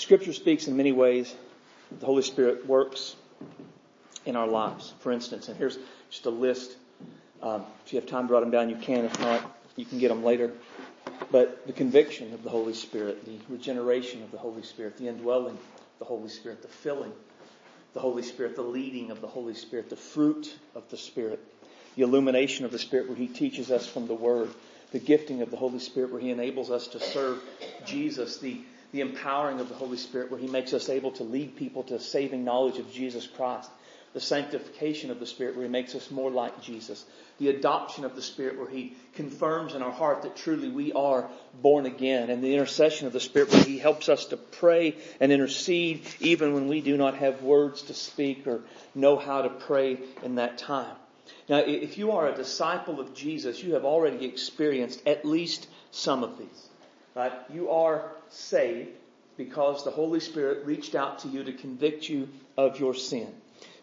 Scripture speaks in many ways. The Holy Spirit works in our lives. For instance, and here's just a list. Um, if you have time to write them down, you can. If not, you can get them later. But the conviction of the Holy Spirit, the regeneration of the Holy Spirit, the indwelling of the Holy Spirit, the filling of the Holy Spirit, the leading of the Holy Spirit, the fruit of the Spirit, the illumination of the Spirit where He teaches us from the Word, the gifting of the Holy Spirit where He enables us to serve Jesus, the, the empowering of the Holy Spirit where He makes us able to lead people to saving knowledge of Jesus Christ, the sanctification of the Spirit where He makes us more like Jesus, the adoption of the Spirit where He confirms in our heart that truly we are born again, and the intercession of the Spirit where He helps us to pray and intercede even when we do not have words to speak or know how to pray in that time. Now, if you are a disciple of Jesus, you have already experienced at least some of these. Right? You are saved because the Holy Spirit reached out to you to convict you of your sin.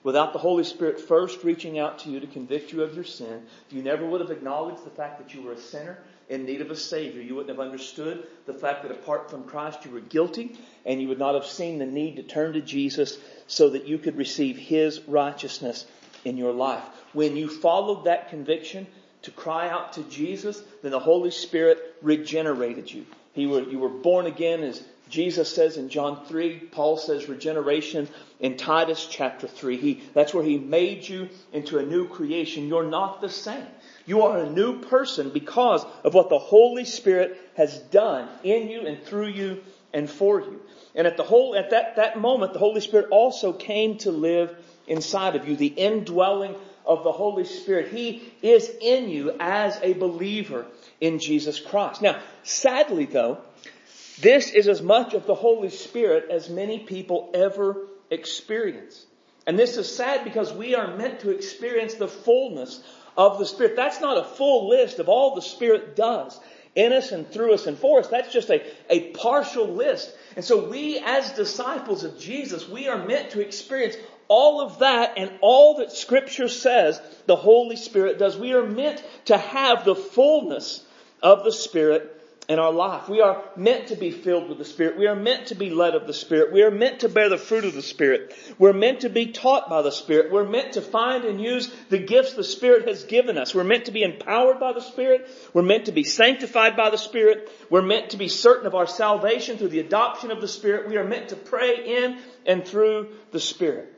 Without the Holy Spirit first reaching out to you to convict you of your sin, you never would have acknowledged the fact that you were a sinner in need of a Savior. You wouldn't have understood the fact that apart from Christ you were guilty, and you would not have seen the need to turn to Jesus so that you could receive His righteousness in your life. When you followed that conviction to cry out to Jesus, then the Holy Spirit regenerated you. Were, you were born again as Jesus says in John 3, Paul says regeneration in Titus chapter 3. He, that's where he made you into a new creation. You're not the same. You are a new person because of what the Holy Spirit has done in you and through you and for you. And at the whole, at that, that moment, the Holy Spirit also came to live inside of you, the indwelling of the Holy Spirit. He is in you as a believer in Jesus Christ. Now, sadly though, this is as much of the Holy Spirit as many people ever experience. And this is sad because we are meant to experience the fullness of the Spirit. That's not a full list of all the Spirit does in us and through us and for us. That's just a, a partial list. And so we as disciples of Jesus, we are meant to experience all of that and all that scripture says the Holy Spirit does. We are meant to have the fullness of the Spirit in our life. We are meant to be filled with the Spirit. We are meant to be led of the Spirit. We are meant to bear the fruit of the Spirit. We're meant to be taught by the Spirit. We're meant to find and use the gifts the Spirit has given us. We're meant to be empowered by the Spirit. We're meant to be sanctified by the Spirit. We're meant to be certain of our salvation through the adoption of the Spirit. We are meant to pray in and through the Spirit.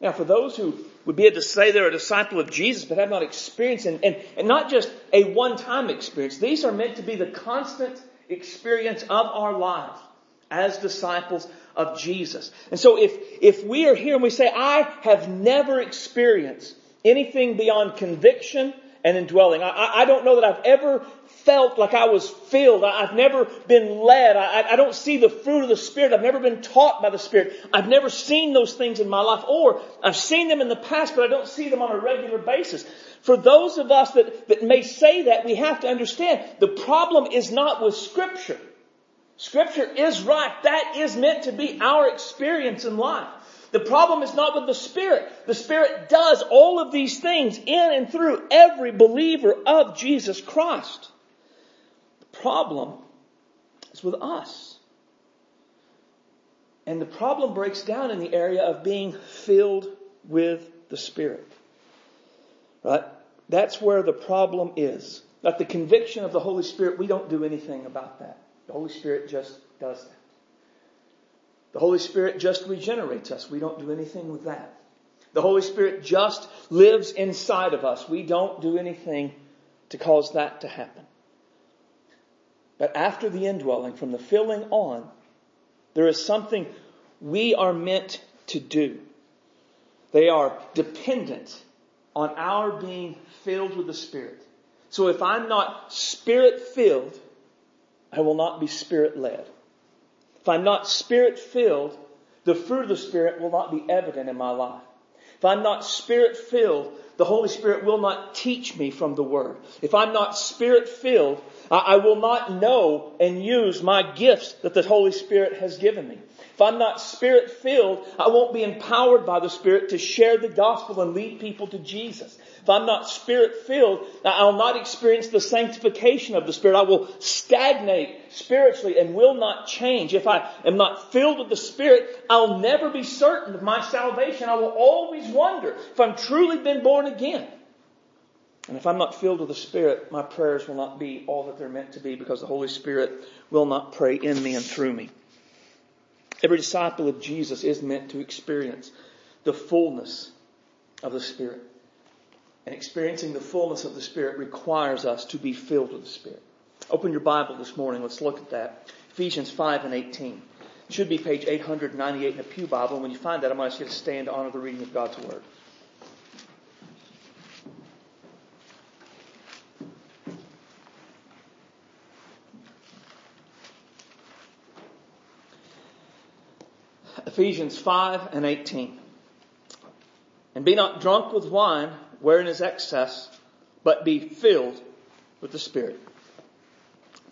Now, for those who would be able to say they're a disciple of Jesus but have not experienced, and, and, and not just a one-time experience, these are meant to be the constant experience of our lives as disciples of Jesus. And so if, if we are here and we say, I have never experienced anything beyond conviction and indwelling, I, I don't know that I've ever felt like I was filled. I, have never been led. I, I don't see the fruit of the Spirit. I've never been taught by the Spirit. I've never seen those things in my life. Or I've seen them in the past, but I don't see them on a regular basis. For those of us that, that may say that, we have to understand the problem is not with Scripture. Scripture is right. That is meant to be our experience in life. The problem is not with the Spirit. The Spirit does all of these things in and through every believer of Jesus Christ problem is with us. And the problem breaks down in the area of being filled with the Spirit. Right? That's where the problem is. That the conviction of the Holy Spirit, we don't do anything about that. The Holy Spirit just does that. The Holy Spirit just regenerates us. We don't do anything with that. The Holy Spirit just lives inside of us. We don't do anything to cause that to happen. But after the indwelling, from the filling on, there is something we are meant to do. They are dependent on our being filled with the Spirit. So if I'm not Spirit filled, I will not be Spirit led. If I'm not Spirit filled, the fruit of the Spirit will not be evident in my life. If I'm not Spirit filled, the Holy Spirit will not teach me from the Word. If I'm not Spirit filled, I will not know and use my gifts that the Holy Spirit has given me. If I'm not Spirit filled, I won't be empowered by the Spirit to share the gospel and lead people to Jesus. If I'm not spirit filled, I'll not experience the sanctification of the Spirit. I will stagnate spiritually and will not change. If I am not filled with the Spirit, I'll never be certain of my salvation. I will always wonder if I'm truly been born again. And if I'm not filled with the Spirit, my prayers will not be all that they're meant to be because the Holy Spirit will not pray in me and through me. Every disciple of Jesus is meant to experience the fullness of the Spirit. And experiencing the fullness of the Spirit requires us to be filled with the Spirit. Open your Bible this morning. Let's look at that. Ephesians 5 and 18. It should be page 898 in the Pew Bible. And when you find that, I'm going to ask you to stand to honor the reading of God's Word. Ephesians 5 and 18. And be not drunk with wine, wherein is excess, but be filled with the Spirit.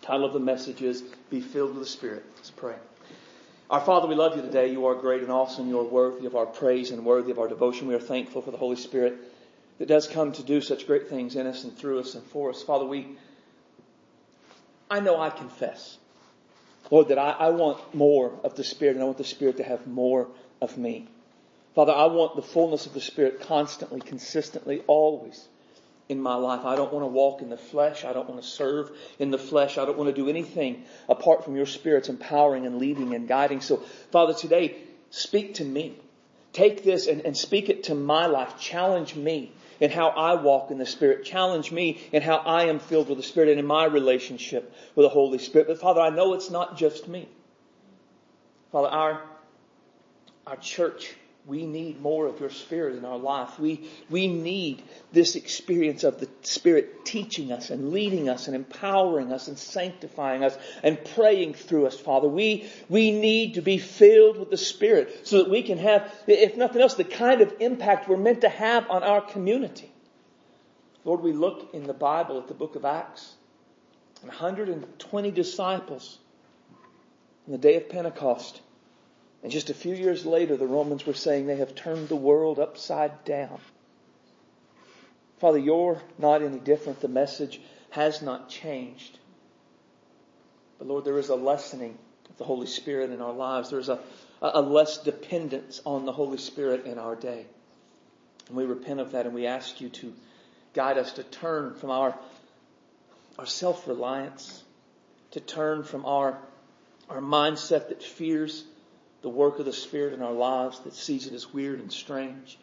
The title of the message is Be Filled with the Spirit. Let's pray. Our Father, we love you today. You are great and awesome. You are worthy of our praise and worthy of our devotion. We are thankful for the Holy Spirit that does come to do such great things in us and through us and for us. Father, we, I know I confess Lord, that I, I want more of the Spirit and I want the Spirit to have more of me. Father, I want the fullness of the Spirit constantly, consistently, always in my life. I don't want to walk in the flesh. I don't want to serve in the flesh. I don't want to do anything apart from your Spirit's empowering and leading and guiding. So, Father, today, speak to me. Take this and, and speak it to my life. Challenge me in how I walk in the Spirit. Challenge me in how I am filled with the Spirit and in my relationship with the Holy Spirit. But Father, I know it's not just me. Father, our, our church we need more of your Spirit in our life. We, we need this experience of the Spirit teaching us and leading us and empowering us and sanctifying us and praying through us, Father. We, we need to be filled with the Spirit so that we can have, if nothing else, the kind of impact we're meant to have on our community. Lord, we look in the Bible at the book of Acts, 120 disciples on the day of Pentecost and just a few years later, the Romans were saying they have turned the world upside down. Father, you're not any different. The message has not changed. But Lord, there is a lessening of the Holy Spirit in our lives. There's a, a less dependence on the Holy Spirit in our day. And we repent of that and we ask you to guide us to turn from our, our self-reliance, to turn from our, our mindset that fears the work of the Spirit in our lives that sees it as weird and strange.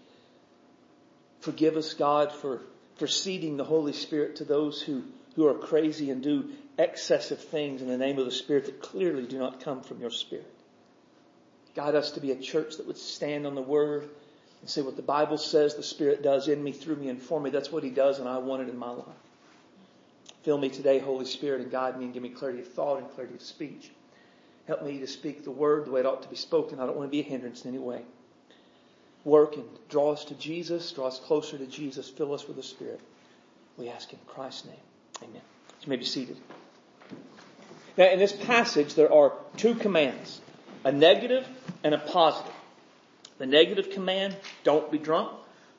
Forgive us, God, for, for ceding the Holy Spirit to those who, who are crazy and do excessive things in the name of the Spirit that clearly do not come from your Spirit. Guide us to be a church that would stand on the Word and say what the Bible says the Spirit does in me, through me, and for me. That's what He does, and I want it in my life. Fill me today, Holy Spirit, and guide me and give me clarity of thought and clarity of speech. Help me to speak the word the way it ought to be spoken. I don't want to be a hindrance in any way. Work and draw us to Jesus, draw us closer to Jesus, fill us with the Spirit. We ask in Christ's name. Amen. You may be seated. Now, in this passage, there are two commands a negative and a positive. The negative command, don't be drunk.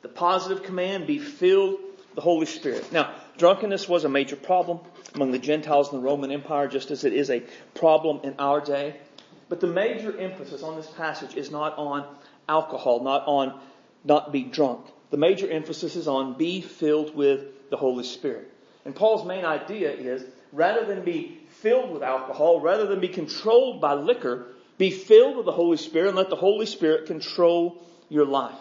The positive command, be filled with the Holy Spirit. Now, drunkenness was a major problem among the Gentiles in the Roman Empire, just as it is a problem in our day. But the major emphasis on this passage is not on alcohol, not on not be drunk. The major emphasis is on be filled with the Holy Spirit. And Paul's main idea is rather than be filled with alcohol, rather than be controlled by liquor, be filled with the Holy Spirit and let the Holy Spirit control your life.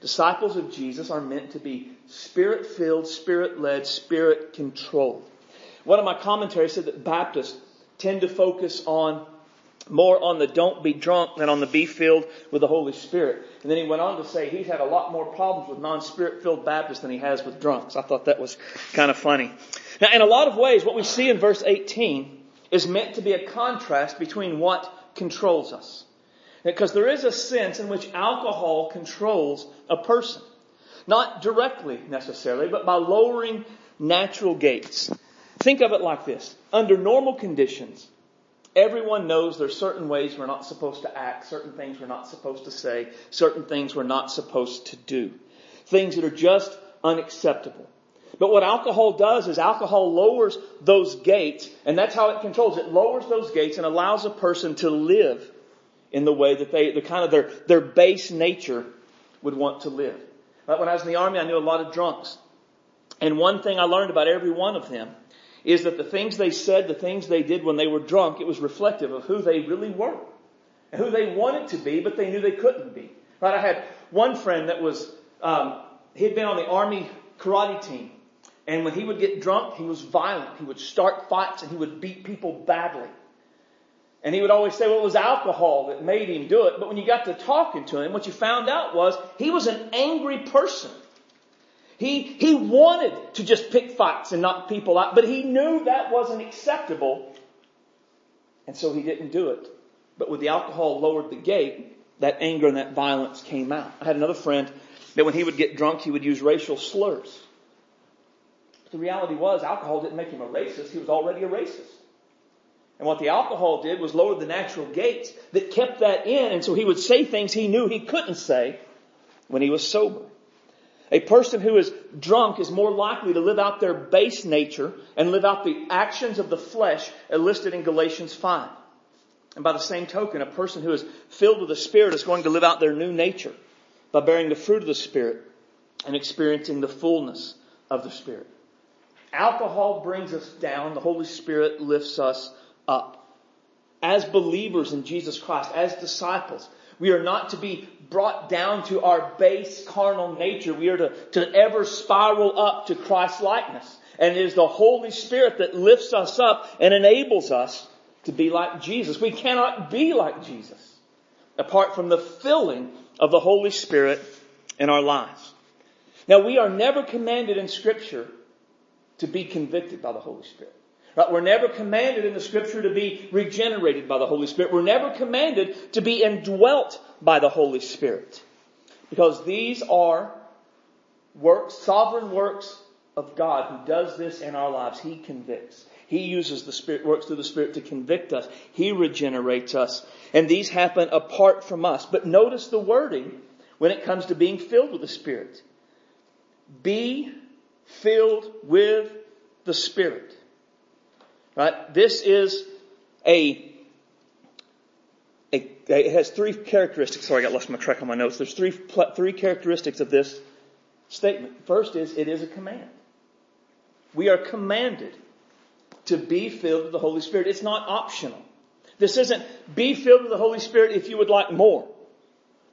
Disciples of Jesus are meant to be spirit filled, spirit led, spirit controlled. One of my commentaries said that Baptists tend to focus on more on the don't be drunk than on the be filled with the Holy Spirit. And then he went on to say he's had a lot more problems with non-spirit filled Baptists than he has with drunks. I thought that was kind of funny. Now, in a lot of ways, what we see in verse 18 is meant to be a contrast between what controls us. Because there is a sense in which alcohol controls a person. Not directly necessarily, but by lowering natural gates. Think of it like this. Under normal conditions, everyone knows there's certain ways we're not supposed to act, certain things we're not supposed to say, certain things we're not supposed to do. Things that are just unacceptable. But what alcohol does is alcohol lowers those gates, and that's how it controls. It lowers those gates and allows a person to live in the way that they, the kind of their, their base nature would want to live. Right? When I was in the army, I knew a lot of drunks. And one thing I learned about every one of them is that the things they said, the things they did when they were drunk, it was reflective of who they really were and who they wanted to be, but they knew they couldn't be. Right? I had one friend that was, um, he'd been on the army karate team. And when he would get drunk, he was violent. He would start fights and he would beat people badly. And he would always say, well, it was alcohol that made him do it. But when you got to talking to him, what you found out was he was an angry person. He, he wanted to just pick fights and knock people out, but he knew that wasn't acceptable. And so he didn't do it. But with the alcohol lowered the gate, that anger and that violence came out. I had another friend that when he would get drunk, he would use racial slurs. But The reality was alcohol didn't make him a racist. He was already a racist. And what the alcohol did was lower the natural gates that kept that in, and so he would say things he knew he couldn't say when he was sober. A person who is drunk is more likely to live out their base nature and live out the actions of the flesh listed in Galatians 5. And by the same token, a person who is filled with the Spirit is going to live out their new nature by bearing the fruit of the Spirit and experiencing the fullness of the Spirit. Alcohol brings us down. The Holy Spirit lifts us up. As believers in Jesus Christ, as disciples, we are not to be brought down to our base carnal nature. We are to, to ever spiral up to Christ likeness. And it is the Holy Spirit that lifts us up and enables us to be like Jesus. We cannot be like Jesus apart from the filling of the Holy Spirit in our lives. Now we are never commanded in scripture to be convicted by the Holy Spirit. Right? We're never commanded in the scripture to be regenerated by the Holy Spirit. We're never commanded to be indwelt by the Holy Spirit. Because these are works, sovereign works of God who does this in our lives. He convicts. He uses the Spirit, works through the Spirit to convict us. He regenerates us. And these happen apart from us. But notice the wording when it comes to being filled with the Spirit. Be filled with the Spirit. Right? This is a, a, it has three characteristics. Sorry, I got lost my track on my notes. There's three, three characteristics of this statement. First is, it is a command. We are commanded to be filled with the Holy Spirit. It's not optional. This isn't be filled with the Holy Spirit if you would like more.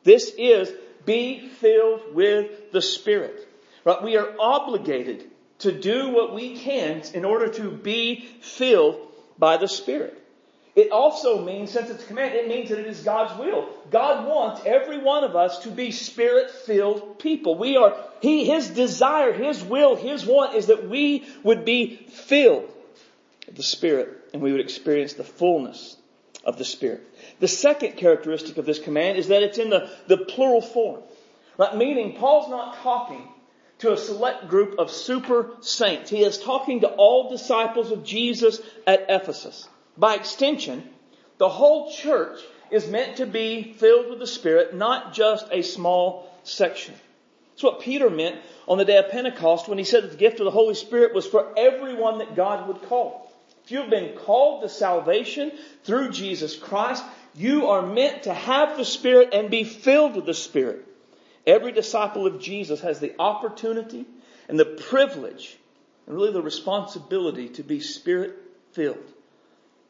This is be filled with the Spirit. Right? We are obligated to do what we can in order to be filled by the Spirit. It also means, since it's a command, it means that it is God's will. God wants every one of us to be spirit-filled people. We are, He, His desire, His will, His want is that we would be filled with the Spirit and we would experience the fullness of the Spirit. The second characteristic of this command is that it's in the, the plural form. Meaning, Paul's not talking to a select group of super saints. He is talking to all disciples of Jesus at Ephesus. By extension, the whole church is meant to be filled with the Spirit, not just a small section. That's what Peter meant on the day of Pentecost when he said that the gift of the Holy Spirit was for everyone that God would call. If you've been called to salvation through Jesus Christ, you are meant to have the Spirit and be filled with the Spirit. Every disciple of Jesus has the opportunity and the privilege and really the responsibility to be spirit filled.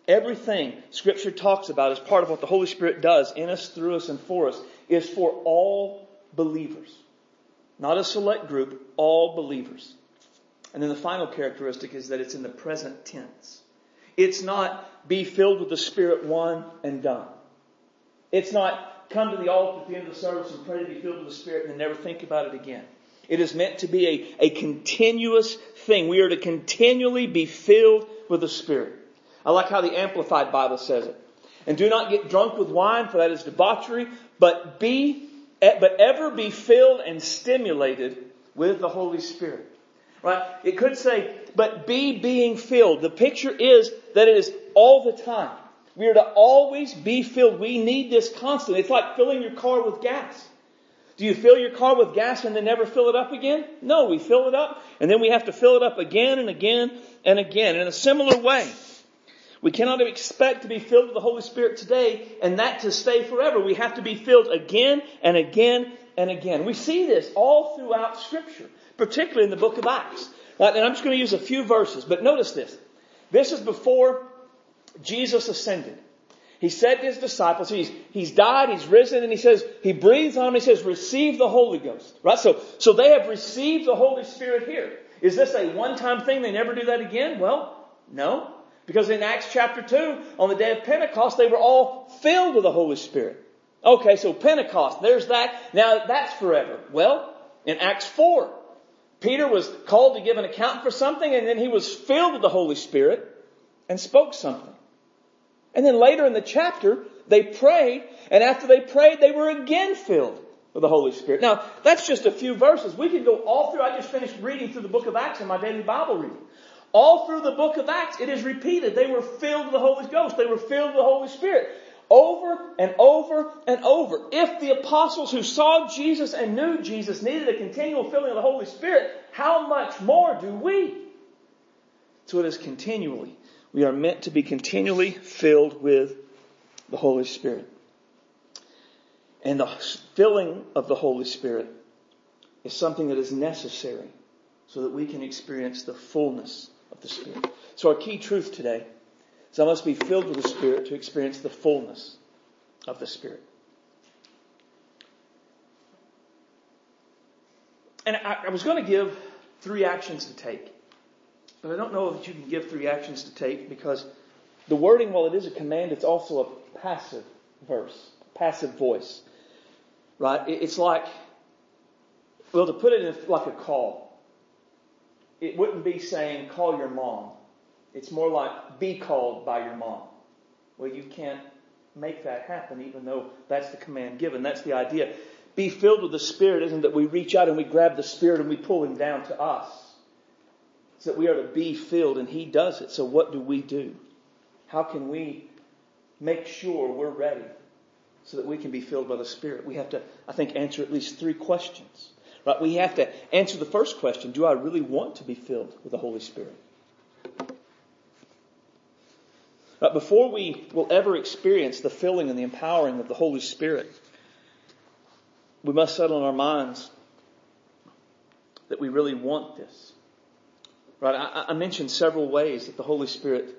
Everything scripture talks about as part of what the Holy Spirit does in us, through us, and for us is for all believers. Not a select group, all believers. And then the final characteristic is that it's in the present tense. It's not be filled with the Spirit one and done. It's not come to the altar at the end of the service and pray to be filled with the Spirit and then never think about it again. It is meant to be a, a continuous thing. We are to continually be filled with the Spirit. I like how the Amplified Bible says it. And do not get drunk with wine, for that is debauchery, but be, but ever be filled and stimulated with the Holy Spirit. Right? It could say, but be being filled. The picture is that it is all the time. We are to always be filled. We need this constantly. It's like filling your car with gas. Do you fill your car with gas and then never fill it up again? No, we fill it up and then we have to fill it up again and again and again. In a similar way, we cannot expect to be filled with the Holy Spirit today and that to stay forever. We have to be filled again and again and again. We see this all throughout scripture, particularly in the book of Acts. And I'm just going to use a few verses, but notice this. This is before Jesus ascended. He said to his disciples, he's, he's died, he's risen, and he says, he breathes on them, he says, receive the Holy Ghost. Right? So, so they have received the Holy Spirit here. Is this a one-time thing? They never do that again? Well, no. Because in Acts chapter 2, on the day of Pentecost, they were all filled with the Holy Spirit. Okay, so Pentecost, there's that. Now that's forever. Well, in Acts 4, Peter was called to give an account for something and then he was filled with the Holy Spirit and spoke something. And then later in the chapter, they prayed, and after they prayed, they were again filled with the Holy Spirit. Now, that's just a few verses. We could go all through, I just finished reading through the book of Acts in my daily Bible reading. All through the book of Acts, it is repeated. They were filled with the Holy Ghost. They were filled with the Holy Spirit. Over and over and over. If the apostles who saw Jesus and knew Jesus needed a continual filling of the Holy Spirit, how much more do we? So it is continually we are meant to be continually filled with the Holy Spirit. And the filling of the Holy Spirit is something that is necessary so that we can experience the fullness of the Spirit. So our key truth today is I must be filled with the Spirit to experience the fullness of the Spirit. And I, I was going to give three actions to take. But I don't know that you can give three actions to take because the wording, while it is a command, it's also a passive verse, passive voice. Right? It's like, well, to put it in like a call, it wouldn't be saying, call your mom. It's more like, be called by your mom. Well, you can't make that happen even though that's the command given. That's the idea. Be filled with the Spirit isn't that we reach out and we grab the Spirit and we pull Him down to us that we are to be filled, and He does it. So what do we do? How can we make sure we're ready so that we can be filled by the Spirit? We have to, I think, answer at least three questions. Right? We have to answer the first question, do I really want to be filled with the Holy Spirit? But before we will ever experience the filling and the empowering of the Holy Spirit, we must settle in our minds that we really want this. Right? I, I mentioned several ways that the Holy Spirit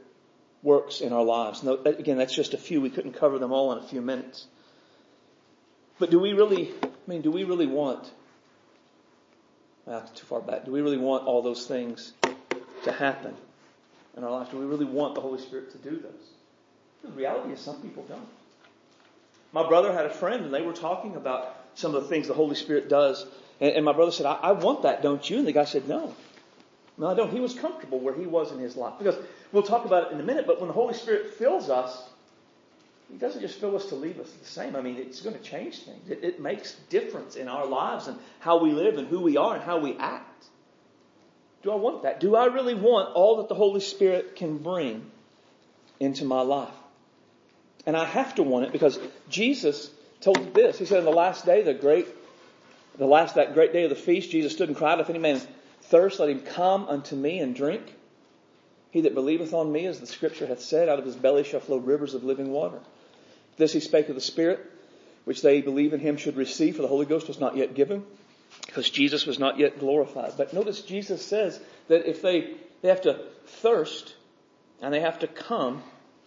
works in our lives. Again, that's just a few. We couldn't cover them all in a few minutes. But do we really, I mean, do we really want, well, too far back, do we really want all those things to happen in our lives? Do we really want the Holy Spirit to do those? The reality is some people don't. My brother had a friend and they were talking about some of the things the Holy Spirit does. And, and my brother said, I, I want that, don't you? And the guy said, no. No, I don't. He was comfortable where he was in his life. Because we'll talk about it in a minute, but when the Holy Spirit fills us, He doesn't just fill us to leave us the same. I mean, it's going to change things. It, it makes difference in our lives and how we live and who we are and how we act. Do I want that? Do I really want all that the Holy Spirit can bring into my life? And I have to want it because Jesus told this. He said, in the last day, the great, the last, that great day of the feast, Jesus stood and cried, if any man thirst, let him come unto me and drink. He that believeth on me, as the scripture hath said, out of his belly shall flow rivers of living water. This he spake of the Spirit, which they believe in him should receive, for the Holy Ghost was not yet given, because Jesus was not yet glorified. But notice Jesus says that if they, they have to thirst, and they have to come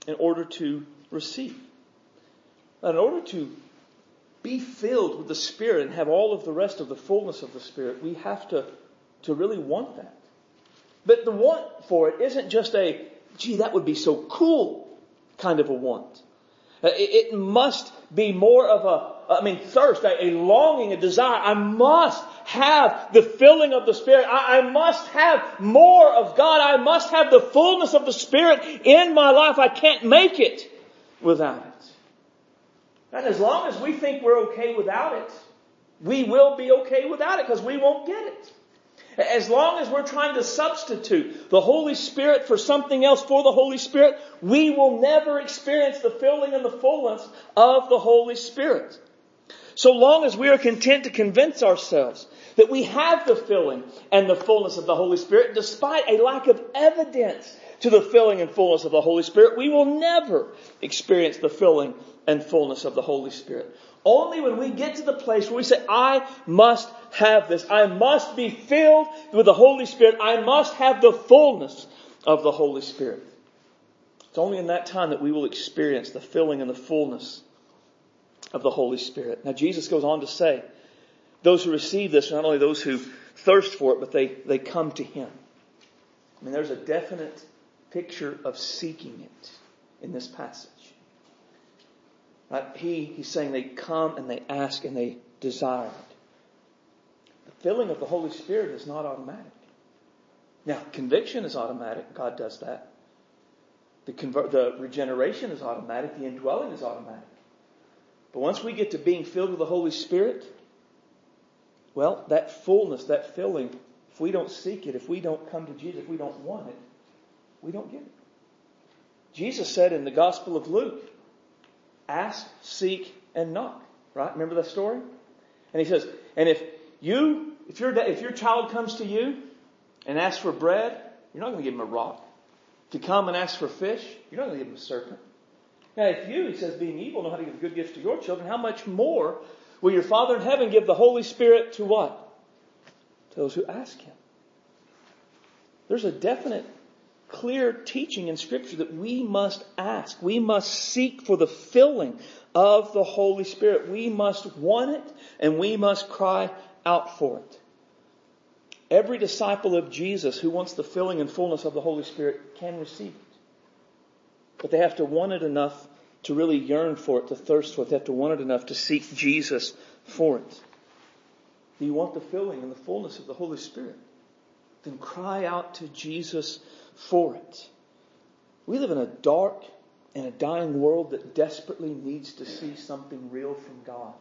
in order to receive. in order to be filled with the Spirit and have all of the rest of the fullness of the Spirit, we have to to really want that. But the want for it isn't just a, gee, that would be so cool kind of a want. Uh, it must be more of a, I mean, thirst, a, longing, a desire. I must have the filling of the Spirit. I, I must have more of God. I must have the fullness of the Spirit in my life. I can't make it without it. And as long as we think we're okay without it, we will be okay without it because we won't get it. As long as we're trying to substitute the Holy Spirit for something else for the Holy Spirit, we will never experience the filling and the fullness of the Holy Spirit. So long as we are content to convince ourselves that we have the filling and the fullness of the Holy Spirit, despite a lack of evidence to the filling and fullness of the Holy Spirit, we will never experience the filling and fullness of the Holy Spirit. Only when we get to the place where we say, I must have this. I must be filled with the Holy Spirit. I must have the fullness of the Holy Spirit. It's only in that time that we will experience the filling and the fullness of the Holy Spirit. Now Jesus goes on to say, those who receive this are not only those who thirst for it, but they, they come to Him. I mean, there's a definite picture of seeking it in this passage. Right? He, he's saying they come and they ask and they desire it. The filling of the Holy Spirit is not automatic. Now, conviction is automatic. God does that. The, convert, the regeneration is automatic. The indwelling is automatic. But once we get to being filled with the Holy Spirit, well, that fullness, that filling, if we don't seek it, if we don't come to Jesus, if we don't want it, we don't get it. Jesus said in the Gospel of Luke, ask, seek, and knock. Right? Remember that story? And he says, and if you, if your, if your child comes to you and asks for bread, you're not going to give him a rock. To come and ask for fish, you're not going to give him a serpent. Now, if you, he says, being evil, know how to give good gifts to your children, how much more will your Father in heaven give the Holy Spirit to what? To those who ask him. There's a definite clear teaching in Scripture that we must ask. We must seek for the filling of the Holy Spirit. We must want it and we must cry out for it. Every disciple of Jesus who wants the filling and fullness of the Holy Spirit can receive it. But they have to want it enough to really yearn for it, to thirst for it. They have to want it enough to seek Jesus for it. Do you want the filling and the fullness of the Holy Spirit? Then cry out to Jesus for it. We live in a dark and a dying world that desperately needs to see something real from God.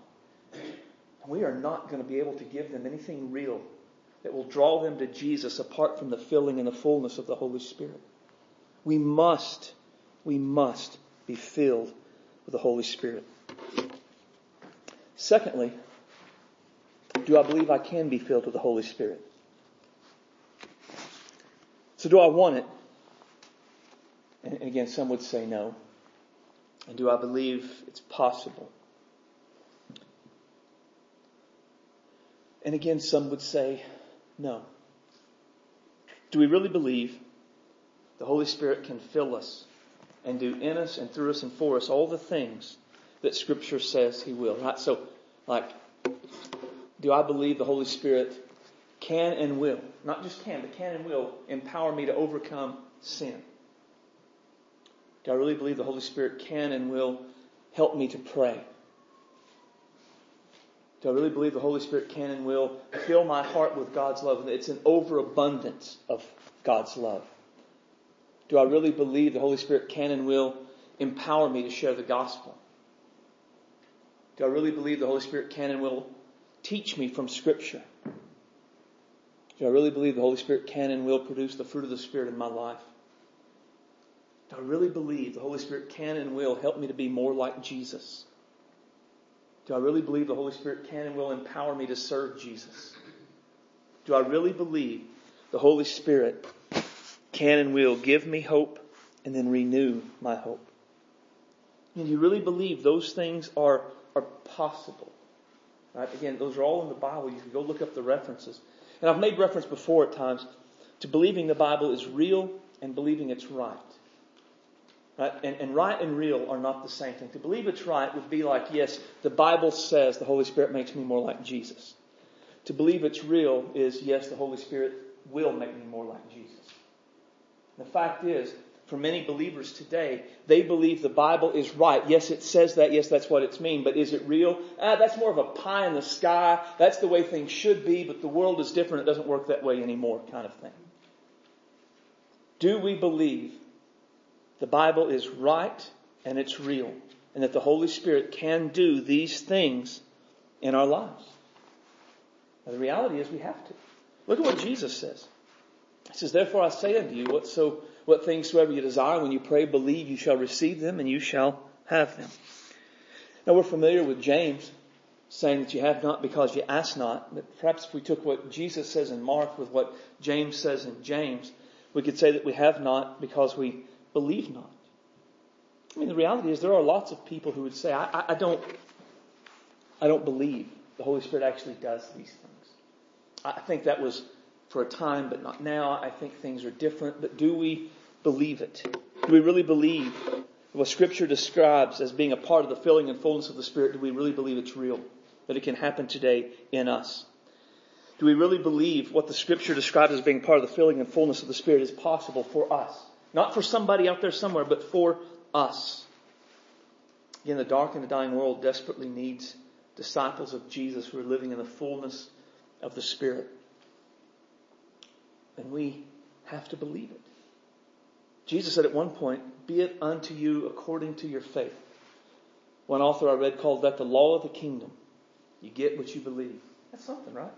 We are not going to be able to give them anything real that will draw them to Jesus apart from the filling and the fullness of the Holy Spirit. We must, we must be filled with the Holy Spirit. Secondly, do I believe I can be filled with the Holy Spirit? So do I want it? And again, some would say no. And do I believe it's possible? And again, some would say no. Do we really believe the Holy Spirit can fill us and do in us and through us and for us all the things that Scripture says He will? Right? So, like, do I believe the Holy Spirit can and will, not just can, but can and will empower me to overcome sin? Do I really believe the Holy Spirit can and will help me to pray? Do I really believe the Holy Spirit can and will fill my heart with God's love? It's an overabundance of God's love. Do I really believe the Holy Spirit can and will empower me to share the gospel? Do I really believe the Holy Spirit can and will teach me from Scripture? Do I really believe the Holy Spirit can and will produce the fruit of the Spirit in my life? Do I really believe the Holy Spirit can and will help me to be more like Jesus? Do I really believe the Holy Spirit can and will empower me to serve Jesus? Do I really believe the Holy Spirit can and will give me hope and then renew my hope? And you really believe those things are, are possible? Right? Again, those are all in the Bible. You can go look up the references. And I've made reference before at times to believing the Bible is real and believing it's right. Right? And, and right and real are not the same thing. To believe it's right would be like, yes, the Bible says the Holy Spirit makes me more like Jesus. To believe it's real is, yes, the Holy Spirit will make me more like Jesus. The fact is, for many believers today, they believe the Bible is right. Yes, it says that. Yes, that's what it's mean. But is it real? Ah, that's more of a pie in the sky. That's the way things should be, but the world is different. It doesn't work that way anymore kind of thing. Do we believe the Bible is right and it's real and that the Holy Spirit can do these things in our lives? Now, the reality is we have to. Look at what Jesus says. He says, Therefore I say unto you, what so what things soever you desire, when you pray, believe you shall receive them and you shall have them. Now we're familiar with James. saying that you have not because you ask not. But perhaps if we took what Jesus says in Mark with what James says in James, we could say that we have not because we believe not. I mean, the reality is there are lots of people who would say, I, I, I don't, I don't believe the Holy Spirit actually does these things. I think that was for a time, but not now. I think things are different. But do we believe it? Do we really believe what Scripture describes as being a part of the filling and fullness of the Spirit? Do we really believe it's real? That it can happen today in us? Do we really believe what the Scripture describes as being part of the filling and fullness of the Spirit is possible for us? Not for somebody out there somewhere, but for us. Again, the dark and the dying world desperately needs disciples of Jesus who are living in the fullness of the Spirit. And we have to believe it. Jesus said at one point, be it unto you according to your faith. One author I read called that the law of the kingdom. You get what you believe. That's something, right?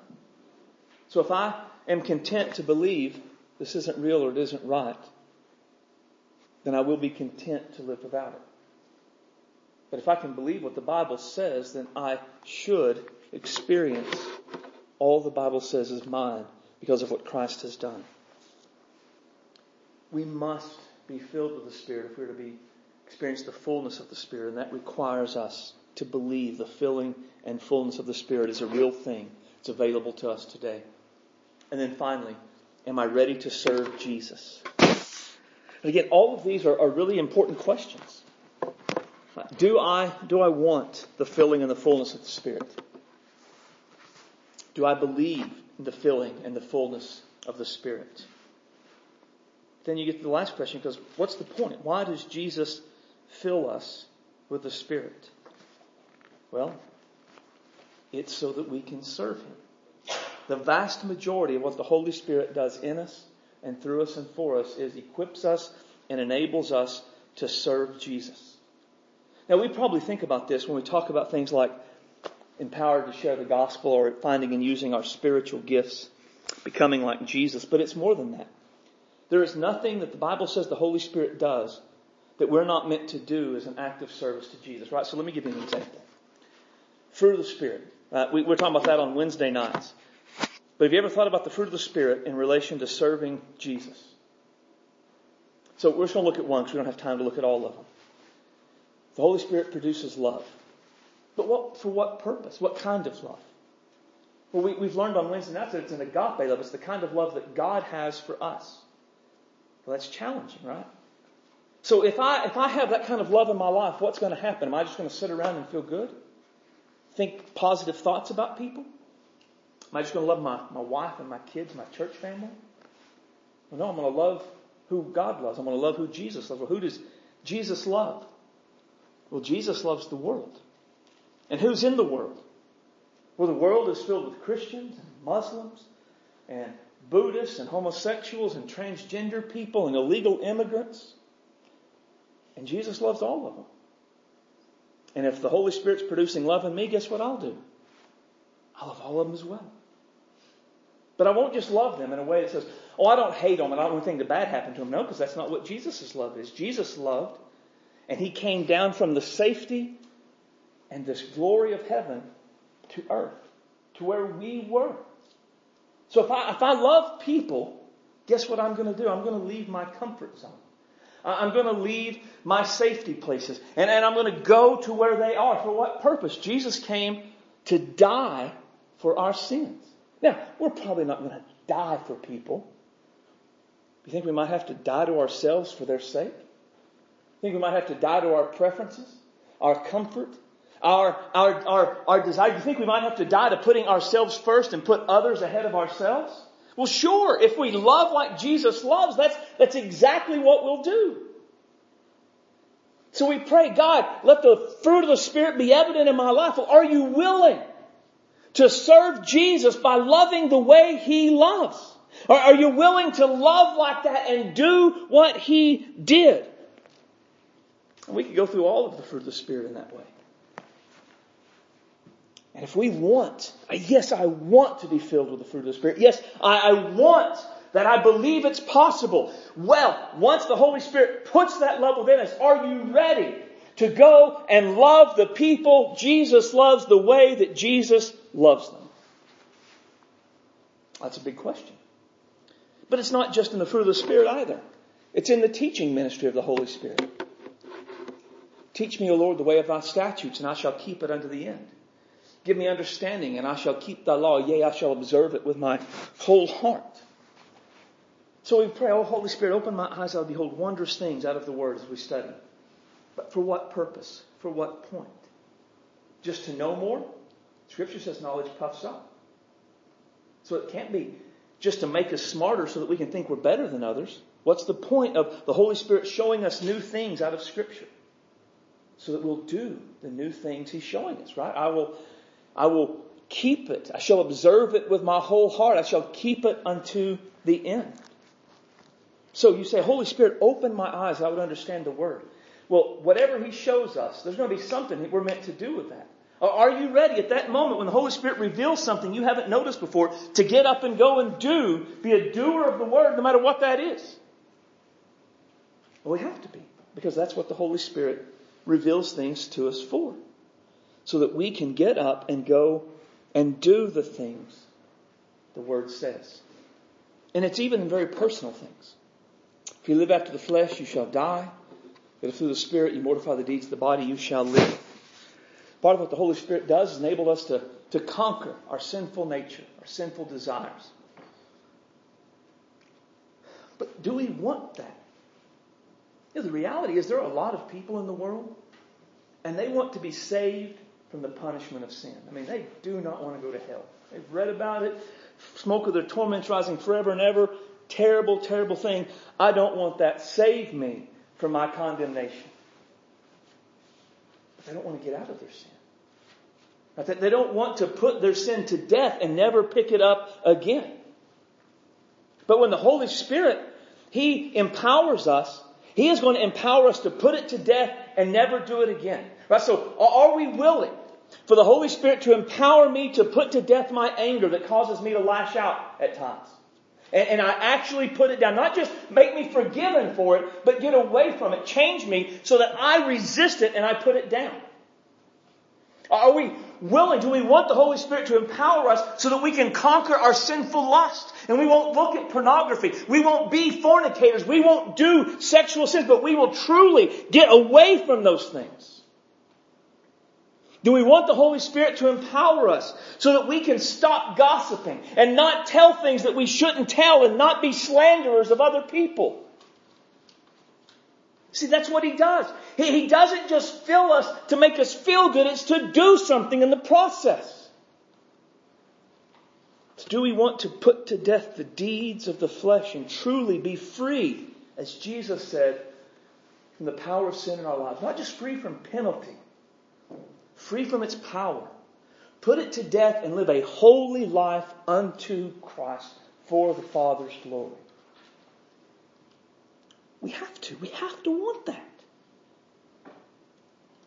So if I am content to believe this isn't real or it isn't right, then I will be content to live without it. But if I can believe what the Bible says, then I should experience all the Bible says is mine because of what Christ has done. We must be filled with the Spirit if we're to be experience the fullness of the Spirit, and that requires us to believe the filling and fullness of the Spirit is a real thing. It's available to us today. And then finally, am I ready to serve Jesus? And again, all of these are, are really important questions. Do I, do I want the filling and the fullness of the Spirit? Do I believe in the filling and the fullness of the Spirit? Then you get to the last question because what's the point? Why does Jesus fill us with the Spirit? Well, it's so that we can serve Him. The vast majority of what the Holy Spirit does in us and through us and for us is equips us and enables us to serve Jesus. Now we probably think about this when we talk about things like empowered to share the gospel or finding and using our spiritual gifts, becoming like Jesus, but it's more than that. There is nothing that the Bible says the Holy Spirit does that we're not meant to do as an act of service to Jesus, right? So let me give you an example. Fruit of the Spirit. We, we're talking about that on Wednesday nights. But have you ever thought about the fruit of the Spirit in relation to serving Jesus? So we're just going to look at one because we don't have time to look at all of them. The Holy Spirit produces love. But what, for what purpose? What kind of love? Well, we, have learned on Wednesday nights that it's an agape love. It's the kind of love that God has for us. Well, that's challenging, right? So if I, if I have that kind of love in my life, what's going to happen? Am I just going to sit around and feel good? Think positive thoughts about people? Am I just going to love my, my wife and my kids, my church family? Well, no, I'm going to love who God loves. I'm going to love who Jesus loves. Well, who does Jesus love? Well, Jesus loves the world. And who's in the world? Well, the world is filled with Christians and Muslims and Buddhists and homosexuals and transgender people and illegal immigrants. And Jesus loves all of them. And if the Holy Spirit's producing love in me, guess what I'll do? I love all of them as well. But I won't just love them in a way that says, oh, I don't hate them and I don't want anything bad happen to them. No, because that's not what Jesus' love is. Jesus loved and he came down from the safety and this glory of heaven to earth, to where we were. So if I, if I love people, guess what I'm going to do? I'm going to leave my comfort zone. I'm going to leave my safety places. And, and I'm going to go to where they are. For what purpose? Jesus came to die for our sins. Now, we're probably not going to die for people. You think we might have to die to ourselves for their sake? think we might have to die to our preferences, our comfort, our, our, our, our desire. You think we might have to die to putting ourselves first and put others ahead of ourselves? Well, sure, if we love like Jesus loves, that's, that's exactly what we'll do. So we pray, God, let the fruit of the Spirit be evident in my life. Well, are you willing to serve Jesus by loving the way He loves? Or are you willing to love like that and do what He did? And we could go through all of the fruit of the Spirit in that way. And if we want, yes, I want to be filled with the fruit of the Spirit. Yes, I, I want that I believe it's possible. Well, once the Holy Spirit puts that love within us, are you ready to go and love the people Jesus loves the way that Jesus loves them? That's a big question. But it's not just in the fruit of the Spirit either. It's in the teaching ministry of the Holy Spirit. Teach me, O Lord, the way of thy statutes, and I shall keep it unto the end. Give me understanding, and I shall keep thy law. Yea, I shall observe it with my whole heart. So we pray, O Holy Spirit, open my eyes, I'll behold wondrous things out of the word as we study. But for what purpose? For what point? Just to know more? Scripture says knowledge puffs up. So it can't be just to make us smarter so that we can think we're better than others. What's the point of the Holy Spirit showing us new things out of Scripture? So that we'll do the new things He's showing us, right? I will, I will keep it. I shall observe it with my whole heart. I shall keep it unto the end. So you say, Holy Spirit, open my eyes, I would understand the Word. Well, whatever He shows us, there's going to be something we're meant to do with that. Are you ready at that moment when the Holy Spirit reveals something you haven't noticed before to get up and go and do, be a doer of the Word no matter what that is? Well, we have to be because that's what the Holy Spirit reveals things to us for. So that we can get up and go and do the things the Word says. And it's even in very personal things. If you live after the flesh, you shall die. But if through the Spirit you mortify the deeds of the body, you shall live. Part of what the Holy Spirit does is enable us to, to conquer our sinful nature, our sinful desires. But do we want that? You know, the reality is there are a lot of people in the world, and they want to be saved from the punishment of sin. I mean, they do not want to go to hell. They've read about it. Smoke of their torments rising forever and ever. Terrible, terrible thing. I don't want that. Save me from my condemnation. But they don't want to get out of their sin. They don't want to put their sin to death and never pick it up again. But when the Holy Spirit, He empowers us, He is going to empower us to put it to death and never do it again. Right? So are we willing for the Holy Spirit to empower me to put to death my anger that causes me to lash out at times? And, and, I actually put it down. Not just make me forgiven for it, but get away from it. Change me so that I resist it and I put it down. Are we willing? Do we want the Holy Spirit to empower us so that we can conquer our sinful lust? And we won't look at pornography. We won't be fornicators. We won't do sexual sins, but we will truly get away from those things. Do we want the Holy Spirit to empower us so that we can stop gossiping and not tell things that we shouldn't tell and not be slanderers of other people? See, that's what he does. He, he doesn't just fill us to make us feel good, it's to do something in the process. Do we want to put to death the deeds of the flesh and truly be free, as Jesus said, from the power of sin in our lives? Not just free from penalty, free from its power. Put it to death and live a holy life unto Christ for the Father's glory. We have to. We have to want that.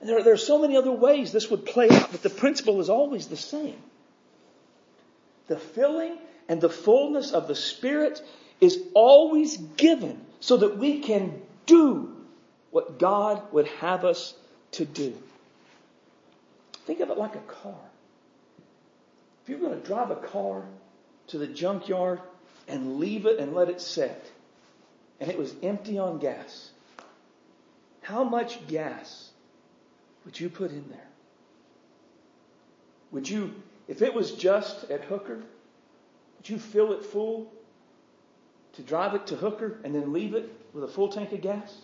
And there, there are so many other ways this would play out, but the principle is always the same. The filling and the fullness of the Spirit is always given so that we can do what God would have us to do. Think of it like a car. If you're going to drive a car to the junkyard and leave it and let it set, and it was empty on gas, how much gas would you put in there? Would you, if it was just at Hooker, would you fill it full to drive it to Hooker and then leave it with a full tank of gas?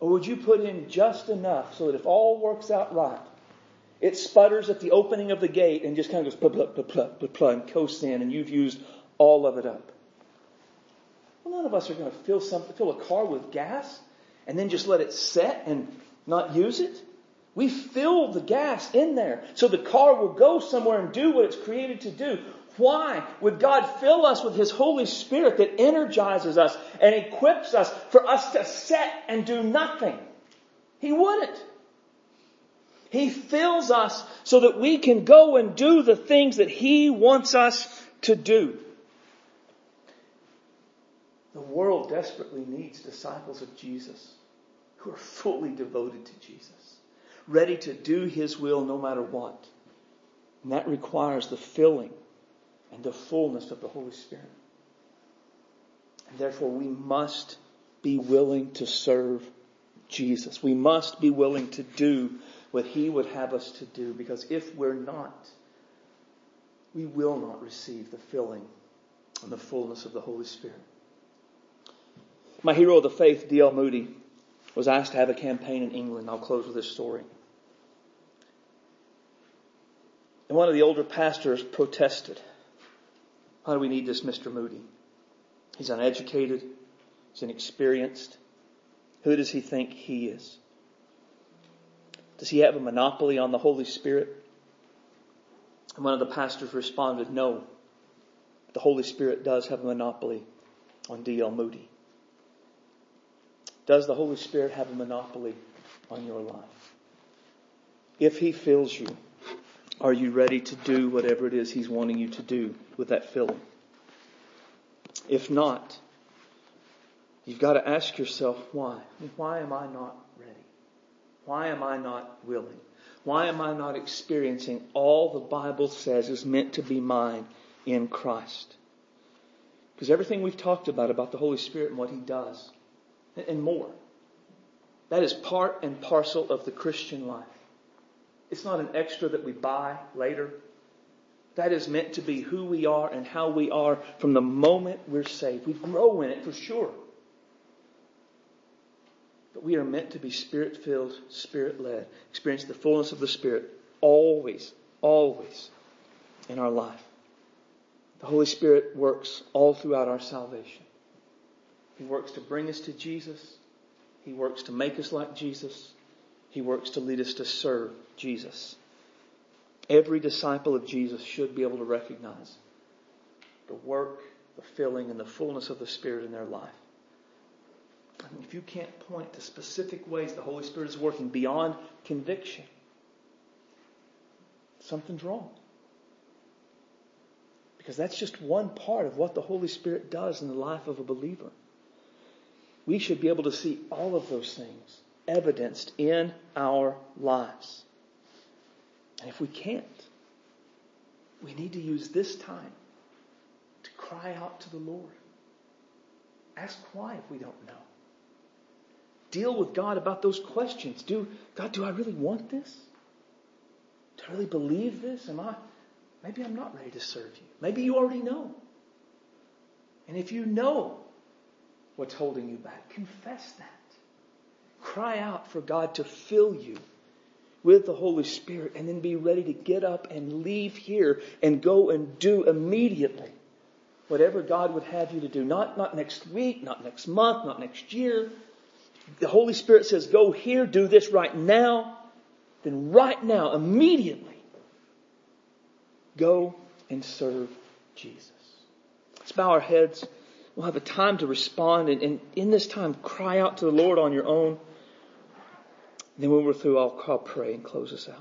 Or would you put in just enough so that if all works out right, it sputters at the opening of the gate and just kind of goes blah, blah, blah, blah, blah, blah, and coasts in and you've used all of it up? Well, none of us are going to fill something, fill a car with gas and then just let it set and not use it. We fill the gas in there so the car will go somewhere and do what it's created to do. Why would God fill us with His Holy Spirit that energizes us and equips us for us to set and do nothing? He wouldn't. He fills us so that we can go and do the things that He wants us to do. The world desperately needs disciples of Jesus who are fully devoted to Jesus, ready to do His will no matter what. And that requires the filling and the fullness of the Holy Spirit. And therefore, we must be willing to serve Jesus. We must be willing to do what He would have us to do because if we're not, we will not receive the filling and the fullness of the Holy Spirit. My hero of the faith, D.L. Moody, was asked to have a campaign in England. I'll close with this story. And one of the older pastors protested. Why do we need this Mr. Moody? He's uneducated. He's inexperienced. Who does he think he is? Does he have a monopoly on the Holy Spirit? And one of the pastors responded, no. The Holy Spirit does have a monopoly on D.L. Moody. Does the Holy Spirit have a monopoly on your life? If He fills you, are you ready to do whatever it is He's wanting you to do with that filling? If not, you've got to ask yourself why. Why am I not ready? Why am I not willing? Why am I not experiencing all the Bible says is meant to be mine in Christ? Because everything we've talked about, about the Holy Spirit and what He does, and more, that is part and parcel of the Christian life. It's not an extra that we buy later. That is meant to be who we are and how we are from the moment we're saved. We grow in it for sure. But we are meant to be spirit filled, spirit led, experience the fullness of the Spirit always, always in our life. The Holy Spirit works all throughout our salvation. He works to bring us to Jesus. He works to make us like Jesus. He works to lead us to serve Jesus. Every disciple of Jesus should be able to recognize the work, the filling, and the fullness of the Spirit in their life. If you can't point to specific ways the Holy Spirit is working beyond conviction, something's wrong. Because that's just one part of what the Holy Spirit does in the life of a believer. We should be able to see all of those things evidenced in our lives. And if we can't, we need to use this time to cry out to the Lord. Ask why if we don't know. Deal with God about those questions. Do God, do I really want this? Do I really believe this? Am I maybe I'm not ready to serve you. Maybe you already know. And if you know what's holding you back, confess that. Cry out for God to fill you with the Holy Spirit and then be ready to get up and leave here and go and do immediately whatever God would have you to do. Not, not next week, not next month, not next year. The Holy Spirit says, go here, do this right now. Then right now, immediately, go and serve Jesus. Let's bow our heads. We'll have a time to respond and, and in this time cry out to the Lord on your own. And then when we're through, I'll, I'll pray and close us out.